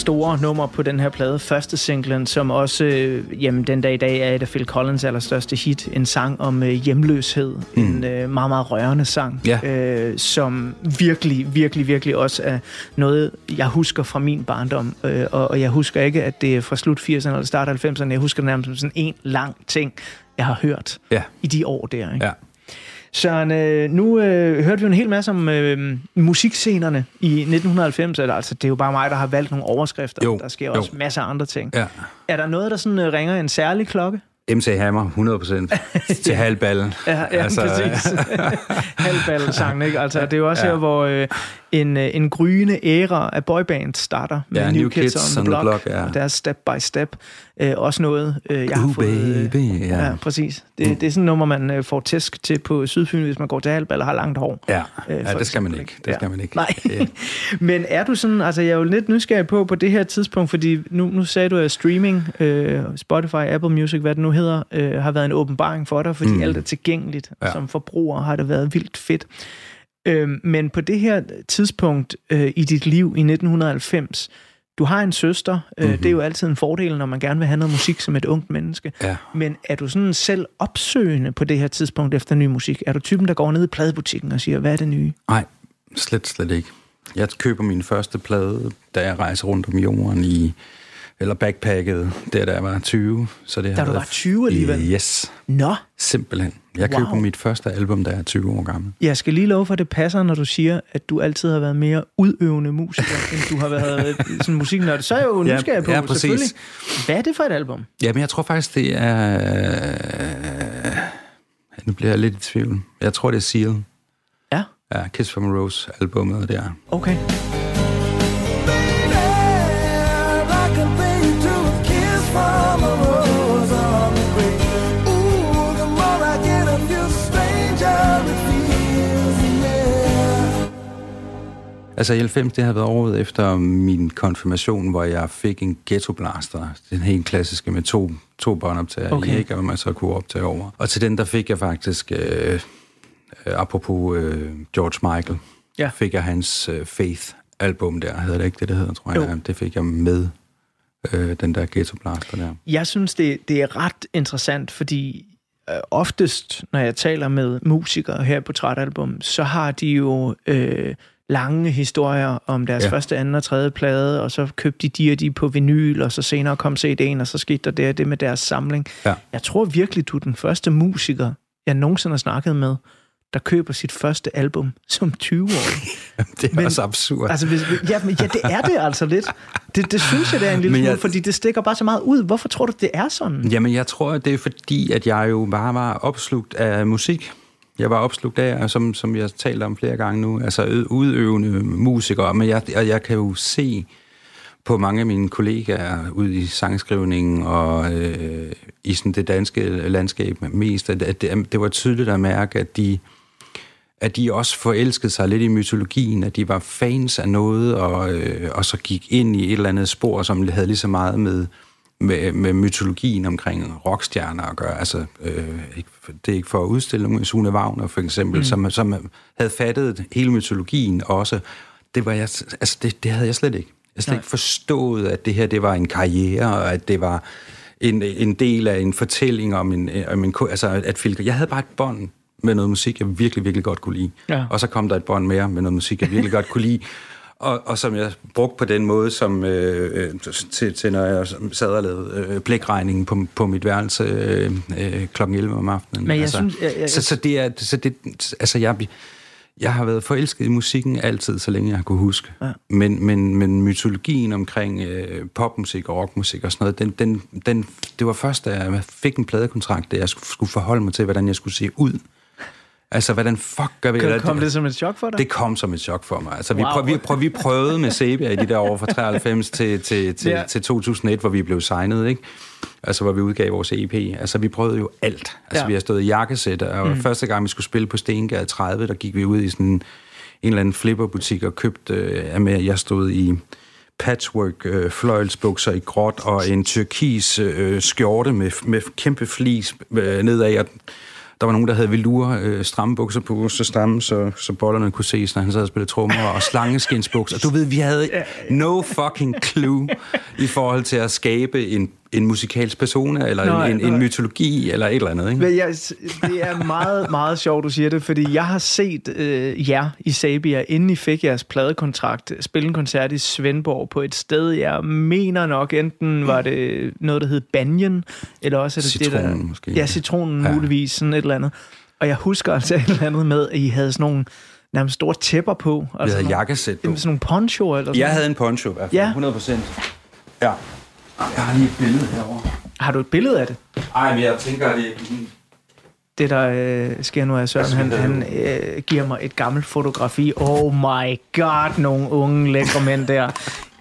Store nummer på den her plade, første singlen, som også øh, jamen, den dag i dag er et af Phil Collins allerstørste hit. En sang om øh, hjemløshed. Mm. En øh, meget, meget rørende sang, Ja. øh, som virkelig, virkelig, virkelig også er noget, jeg husker fra min barndom. Øh, og, og jeg husker ikke, at det er fra slut 80'erne eller start 90'erne. Jeg husker det nærmest som sådan en lang ting, jeg har hørt Ja, i de år der. Ikke? ja. Søren, øh, nu øh, hørte vi en hel masse om øh, musikscenerne i 1990. Eller, altså, det er jo bare mig, der har valgt nogle overskrifter. Jo, der sker jo. også masser af andre ting. ja. Er der noget, der sådan øh, ringer en særlig klokke? MC Hammer, 100% til halvballen. Ja, ja altså, præcis. Halvball-sangen, ikke? Altså, det er jo også ja. Her, hvor øh, en, øh, en gryende æra af boyband starter med Ja, New, Kids, on the Block, Block, ja. og deres Step by Step. Øh, også noget, øh, jeg har Ooh, fået... baby, ja. ja, præcis. Det, det er sådan et nummer, man øh, får tæsk til på Sydfyn, hvis man går til halvball og har langt hår. Ja, Øh, ja det skal man ikke. Det Ja. skal man ikke. Nej. Men er du sådan, altså jeg er jo lidt nysgerrig på, på det her tidspunkt, fordi nu, nu sagde du, at streaming, øh, Spotify, Apple Music, hvad det nu hedder, øh, har været en åbenbaring for dig, fordi mm. Alt er tilgængeligt. Ja. Som forbruger har det været vildt fedt. Øh, men på det her tidspunkt øh, i dit liv i 1990, du har en søster, øh, mm-hmm. det er jo altid en fordel, når man gerne vil have noget musik som et ungt menneske. Ja. Men er du sådan selv opsøgende på det her tidspunkt efter ny musik? Er du typen, der går ned i pladebutikken og siger, hvad er det nye? Nej, slet, slet ikke. Jeg køber min første plade, da jeg rejser rundt om jorden i eller backpacket, der da jeg var 20. Så det Da har du var 20 alligevel? Yes, Nå, simpelthen. Jeg Wow. køber mit første album, da jeg er 20 år gammel. Jeg skal lige love for, at det passer, når du siger, at du altid har været mere udøvende musiker, end du har været øh, sådan musiknørd. Så er jeg jo Ja, nysgerrig på, ja, præcis. selvfølgelig. Hvad er det for et album? Jamen, jeg tror faktisk, det er... Øh, nu bliver jeg lidt i tvivl. Jeg tror, det er Seal. Ja, Ja, Kiss from a Rose albumet der. okay. Altså, i 90, det har været året efter min konfirmation, hvor jeg fik en ghetto blaster. Den helt klassiske med to, to båndoptager Okay. i, ikke? Og man så kunne optage over. Og til den, der fik jeg faktisk, øh, øh, apropos øh, George Michael, Ja. fik jeg hans øh, Faith-album der. Hedder det ikke det, det hedder, tror jeg. Jo. Det fik jeg med øh, den der ghetto blaster der. Jeg synes, det, det er ret interessant, fordi øh, oftest, når jeg taler med musikere her på Trætalbum, så har de jo øh, lange historier om deres ja. Første, anden og tredje plade, og så købte de de og de på vinyl, og så senere kom CD'en, og så skete der det og det med deres samling. Ja. Jeg tror virkelig, du er den første musiker, jeg nogensinde har snakket med, der køber sit første album som 20-årig. Det er Men- også absurd. Altså, hvis, ja, men, ja, det er det altså lidt. Det, det synes jeg, det er en lille smule, jeg- fordi det stikker bare så meget ud. Hvorfor tror du, det er sådan? Jamen, jeg tror, det er fordi, at jeg jo bare var opslugt af musik. Jeg var opslugt af, som, som jeg har talt om flere gange nu, altså udøvende musikere. Men jeg, og jeg kan jo se på mange af mine kollegaer ude i sangskrivningen og øh, i sådan det danske landskab mest, at, at det, det var tydeligt at mærke, at de, at de også forelskede sig lidt i mytologien, at de var fans af noget, og, øh, og så gik ind i et eller andet spor, som havde lige så meget med, med, med mytologien omkring rockstjerner at gøre. Altså, øh, ikke- det er ikke for at udstille nogen, Sune Wagner for eksempel, mm. som, som havde fattet hele mytologien også. Det, var jeg, altså, det, det havde jeg slet ikke. Jeg slet Nej. ikke forstået, at det her det var en karriere, og at det var en, en del af en fortælling om en, om en altså at Phil, jeg havde bare et bånd med noget musik, jeg virkelig, virkelig godt kunne lide. Ja. Og så kom der et bånd mere med noget musik, jeg virkelig godt kunne lide. Og, og som jeg brugte på den måde, som øh, øh, til, til når jeg sad og lavede øh, blækregningen på, på mit værelse øh, øh, klokken 11 om aftenen. Men jeg altså, synes- jeg- jeg- så, så det er, så det, altså jeg, jeg har været forelsket i musikken altid, så længe jeg har kunne huske. Ja. Men, men, men mytologien omkring øh, popmusik og rockmusik og sådan noget, den, den, den, det var først, da jeg fik en pladekontrakt, da jeg skulle skulle forholde mig til, hvordan jeg skulle se ud. Altså, hvordan fuck gør vi eller- kom det som et chok for dig? det kom som et chok for mig. Altså, Wow. vi, prøv, vi, prøv, vi prøvede med Sepia i de der år fra 93 til, til, til, ja. til 2001, hvor vi blev signet, ikke? Altså, hvor vi udgav vores EP. Altså, vi prøvede jo alt. Altså, Ja. vi har stået i jakkesæt, og mm. første gang, vi skulle spille på Stengade 30, der gik vi ud i sådan en eller anden flipperbutik og købte, øh, med, jeg stod i patchwork øh, fløjelsbukser i gråt og en turkis øh, skjorte med, med kæmpe flis øh, nedad, og der var nogen, der havde velour øh, stramme bukser på, så stramme, så, så bollerne kunne ses, når han sad og spillede trommer, og slangeskinsbukser. Du ved, vi havde no fucking clue i forhold til at skabe en, en musikalsk persona, eller Nej, en, en, en nej. mytologi, eller et eller andet. Ikke? Men jeg, det er meget, meget sjovt, du siger det, fordi jeg har set øh, jer i Sabia, inden I fik jeres pladekontrakt, spille en koncert i Svendborg på et sted, jeg mener nok, enten var det noget, der hed Banyan, eller også er det det, der... Citronen måske. Ja, citronen Ja. muligvis, sådan et eller andet. Og jeg husker altså et eller andet med, at I havde sådan nogle nærmest store tæpper på. Altså havde nogle- jakkesæt på. Sådan nogle ponchoer eller sådan Jeg havde en poncho i hvert fald, Ja. 100 procent. Ja. Jeg har lige et billede herovre. Har du et billede af det? Ej, men jeg tænker, at det det, der øh, sker nu, er Søren, han, han øh, giver mig et gammelt fotografi. Oh my god, nogle unge lækre mænd der.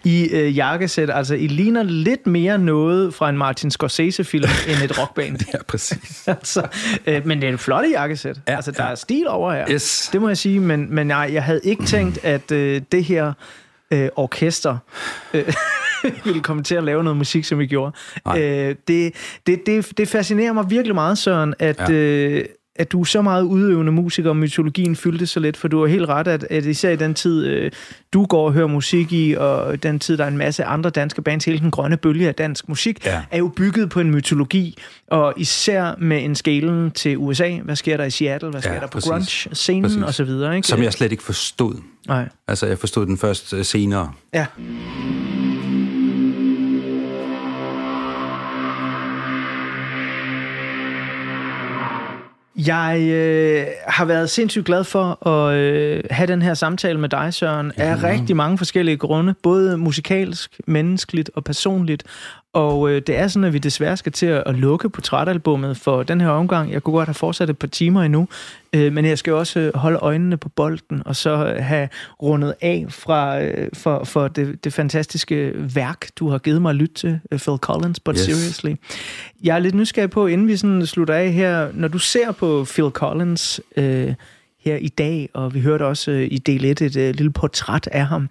I øh, jakkesæt, altså I ligner lidt mere noget fra en Martin Scorsese-film end et rockband. Ja, præcis. altså, øh, men det er en flot jakkesæt. Ja, altså, der ja. er stil over her. Yes. Det må jeg sige, men, men nej, jeg havde ikke tænkt, at øh, det her øh, orkester øh, ville komme til at lave noget musik, som I gjorde. Øh, det, det, det, det fascinerer mig virkelig meget, Søren, at, Ja. øh, at du er så meget udøvende musiker, og mytologien fyldte så lidt, for du har helt ret, at, at især i den tid, øh, du går og hører musik i, og den tid, der er en masse andre danske bands, hele den grønne bølge af dansk musik, Ja. er jo bygget på en mytologi, og især med en skalen til USA. Hvad sker der i Seattle? Hvad sker Ja, der på grunge-scenen? Præcis. Og så videre, ikke? Som jeg slet ikke forstod. Nej. Altså, jeg forstod den først øh, senere. Ja. Jeg øh, har været sindssygt glad for at øh, have den her samtale med dig, Søren, af rigtig mange forskellige grunde. Både musikalsk, menneskeligt og personligt. Og øh, det er sådan, at vi desværre skal til at, at lukke portrætalbummet for den her omgang. Jeg kunne godt have fortsat et par timer endnu, øh, men jeg skal også øh, holde øjnene på bolden, og så øh, have rundet af fra, øh, for, for det, det fantastiske værk, du har givet mig at lytte til, øh, Phil Collins, But Yes. Seriously. Jeg er lidt nysgerrig på, inden vi sådan slutter af her, når du ser på Phil Collins øh, her i dag, og vi hørte også øh, i del 1 et øh, lille portræt af ham,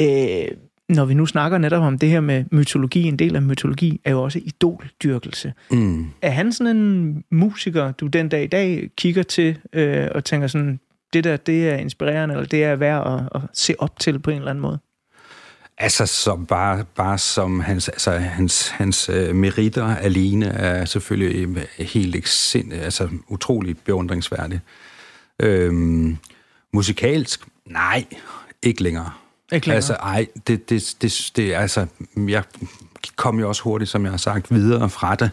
øh, når vi nu snakker netop om det her med mytologi, en del af mytologi er jo også idoldyrkelse. Mm. Er han sådan en musiker, du den dag i dag kigger til øh, og tænker sådan, det der, det er inspirerende, eller det er værd at, at se op til på en eller anden måde? Altså, som bare, bare som hans, altså, hans, hans øh, meritter alene er selvfølgelig øh, helt eksind, altså utroligt beundringsværdigt. Øhm, musikalsk? Nej, ikke længere. Længere. Altså, ej, det, det, det, det, altså, jeg kom jo også hurtigt, som jeg har sagt, videre fra det.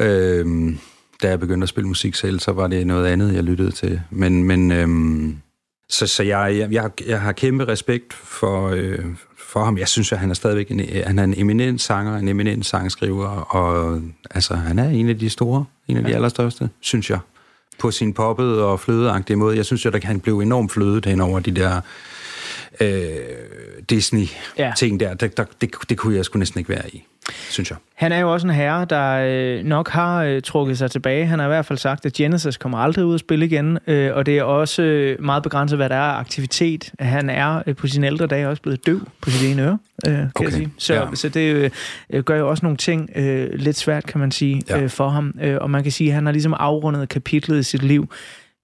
Øhm, da jeg begyndte at spille musik selv, så var det noget andet, jeg lyttede til. Men, men øhm, så, så jeg, jeg, jeg, jeg har kæmpe respekt for, øh, for ham. Jeg synes, at han er stadigvæk en, han er en eminent sanger, en eminent sangskriver, og altså, han er en af de store, en af de allerstørste, synes jeg. På sin poppede og flødeagtige måde. Jeg synes jo, at han blev enormt flødet hen over de der øh, Disney-ting der. Det, der det, det kunne jeg sgu næsten ikke være i, synes jeg. Han er jo også en herre, der øh, nok har øh, trukket sig tilbage. Han har i hvert fald sagt, at Genesis kommer aldrig ud at spille igen, øh, og det er også øh, meget begrænset, hvad der er aktivitet. Han er øh, på sine ældre dage også blevet døv på sit ene øre, øh, kan Okay, jeg sige. Så, ja. så det øh, gør jo også nogle ting øh, lidt svært, kan man sige, Ja. øh, for ham. Øh, og man kan sige, at han har ligesom afrundet kapitlet i sit liv.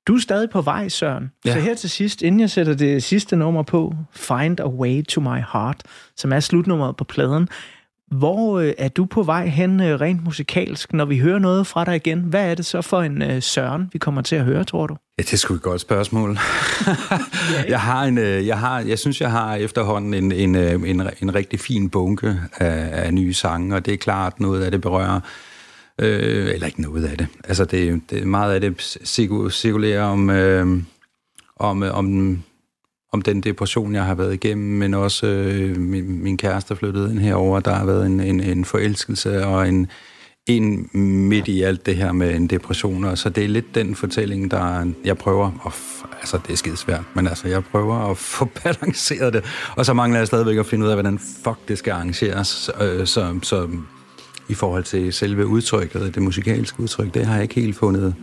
Du er stadig på vej, Søren. Ja. Så her til sidst, inden jeg sætter det sidste nummer på, Find a Way to My Heart, som er slutnummeret på pladen, hvor øh, er du på vej hen øh, rent musikalsk, når vi hører noget fra dig igen? Hvad er det så for en øh, Søren, vi kommer til at høre, tror du? Ja, det er sgu et godt spørgsmål. jeg har en, øh, jeg har, jeg synes, jeg har efterhånden en, en, øh, en, en rigtig fin bunke af, af nye sange, og det er klart, noget af det berører, øh, eller ikke noget af det. Altså, det, det meget af det cirkulerer om, øh, om, øh, om, om den depression, jeg har været igennem, men også øh, min, min kæreste flyttede ind herover. Der har været en, en, en forelskelse og en, en midt i alt det her med en depression, og så det er lidt den fortælling, der jeg prøver at, altså det er skidesvært, men altså jeg prøver at få balanceret det, og så mangler jeg stadigvæk at finde ud af, hvordan fuck det skal arrangeres, øh, så, så i forhold til selve udtrykket, det musikalske udtryk, det har jeg ikke helt fundet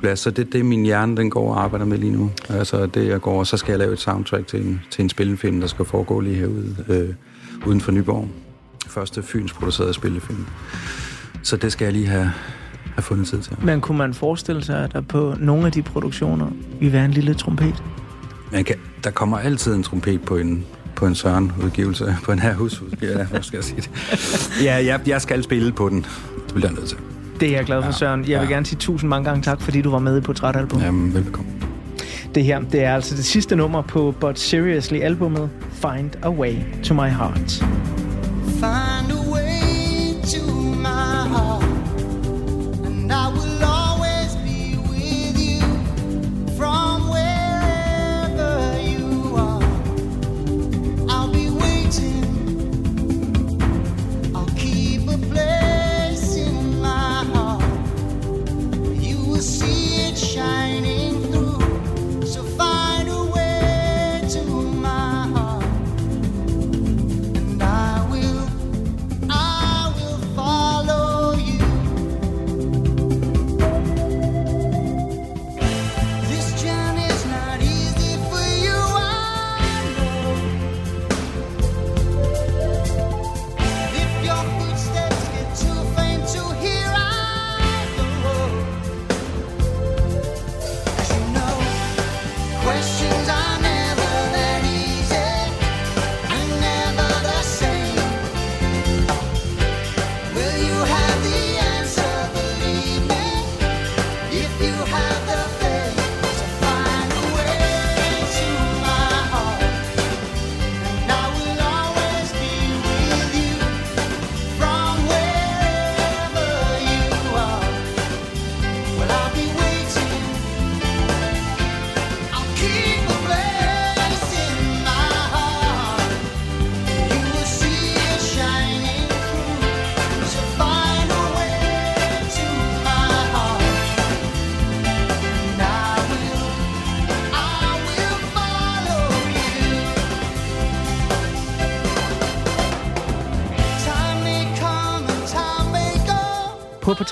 plads, så det, det er min hjerne, den går og arbejder med lige nu. Altså det jeg går, og så skal jeg lave et soundtrack til en, til en spillefilm, der skal foregå lige herude, øh, uden for Nyborg. Første Fyns producerede spillefilm. Så det skal jeg lige have have fundet tid til. Men kunne man forestille sig, at der på nogle af de produktioner vil være en lille trompet? Man kan, der kommer altid en trompet på en, på en Søren-udgivelse, på en her husudgivelse, ja, hvad skal jeg sige det? Ja, jeg, jeg skal spille på den. Det bliver jeg nødt til. Det er jeg glad for, Ja, Søren. Jeg vil ja. gerne sige tusind mange gange tak, fordi du var med i Portrætalbum. Ja. Jamen, velbekomme. Det her, det er altså det sidste nummer på But Seriously albummet Find a Way to My Heart. Find a way to my heart,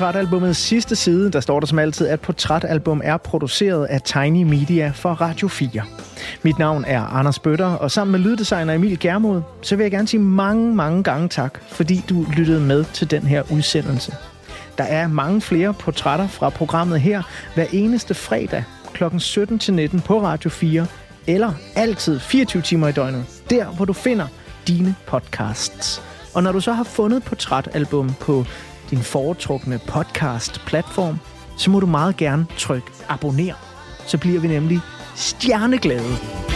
portrætalbumets sidste side, der står der som altid, at portrætalbum er produceret af Tiny Media for Radio 4. Mit navn er Anders Bøtter, og sammen med lyddesigner Emil Germod, så vil jeg gerne sige mange, mange gange tak, fordi du lyttede med til den her udsendelse. Der er mange flere portrætter fra programmet her hver eneste fredag kl. 17-19 på Radio 4, eller altid 24 timer i døgnet, der hvor du finder dine podcasts. Og når du så har fundet portrætalbum på din foretrukne podcast-platform, så må du meget gerne trykke abonner. Så bliver vi nemlig stjerneglade.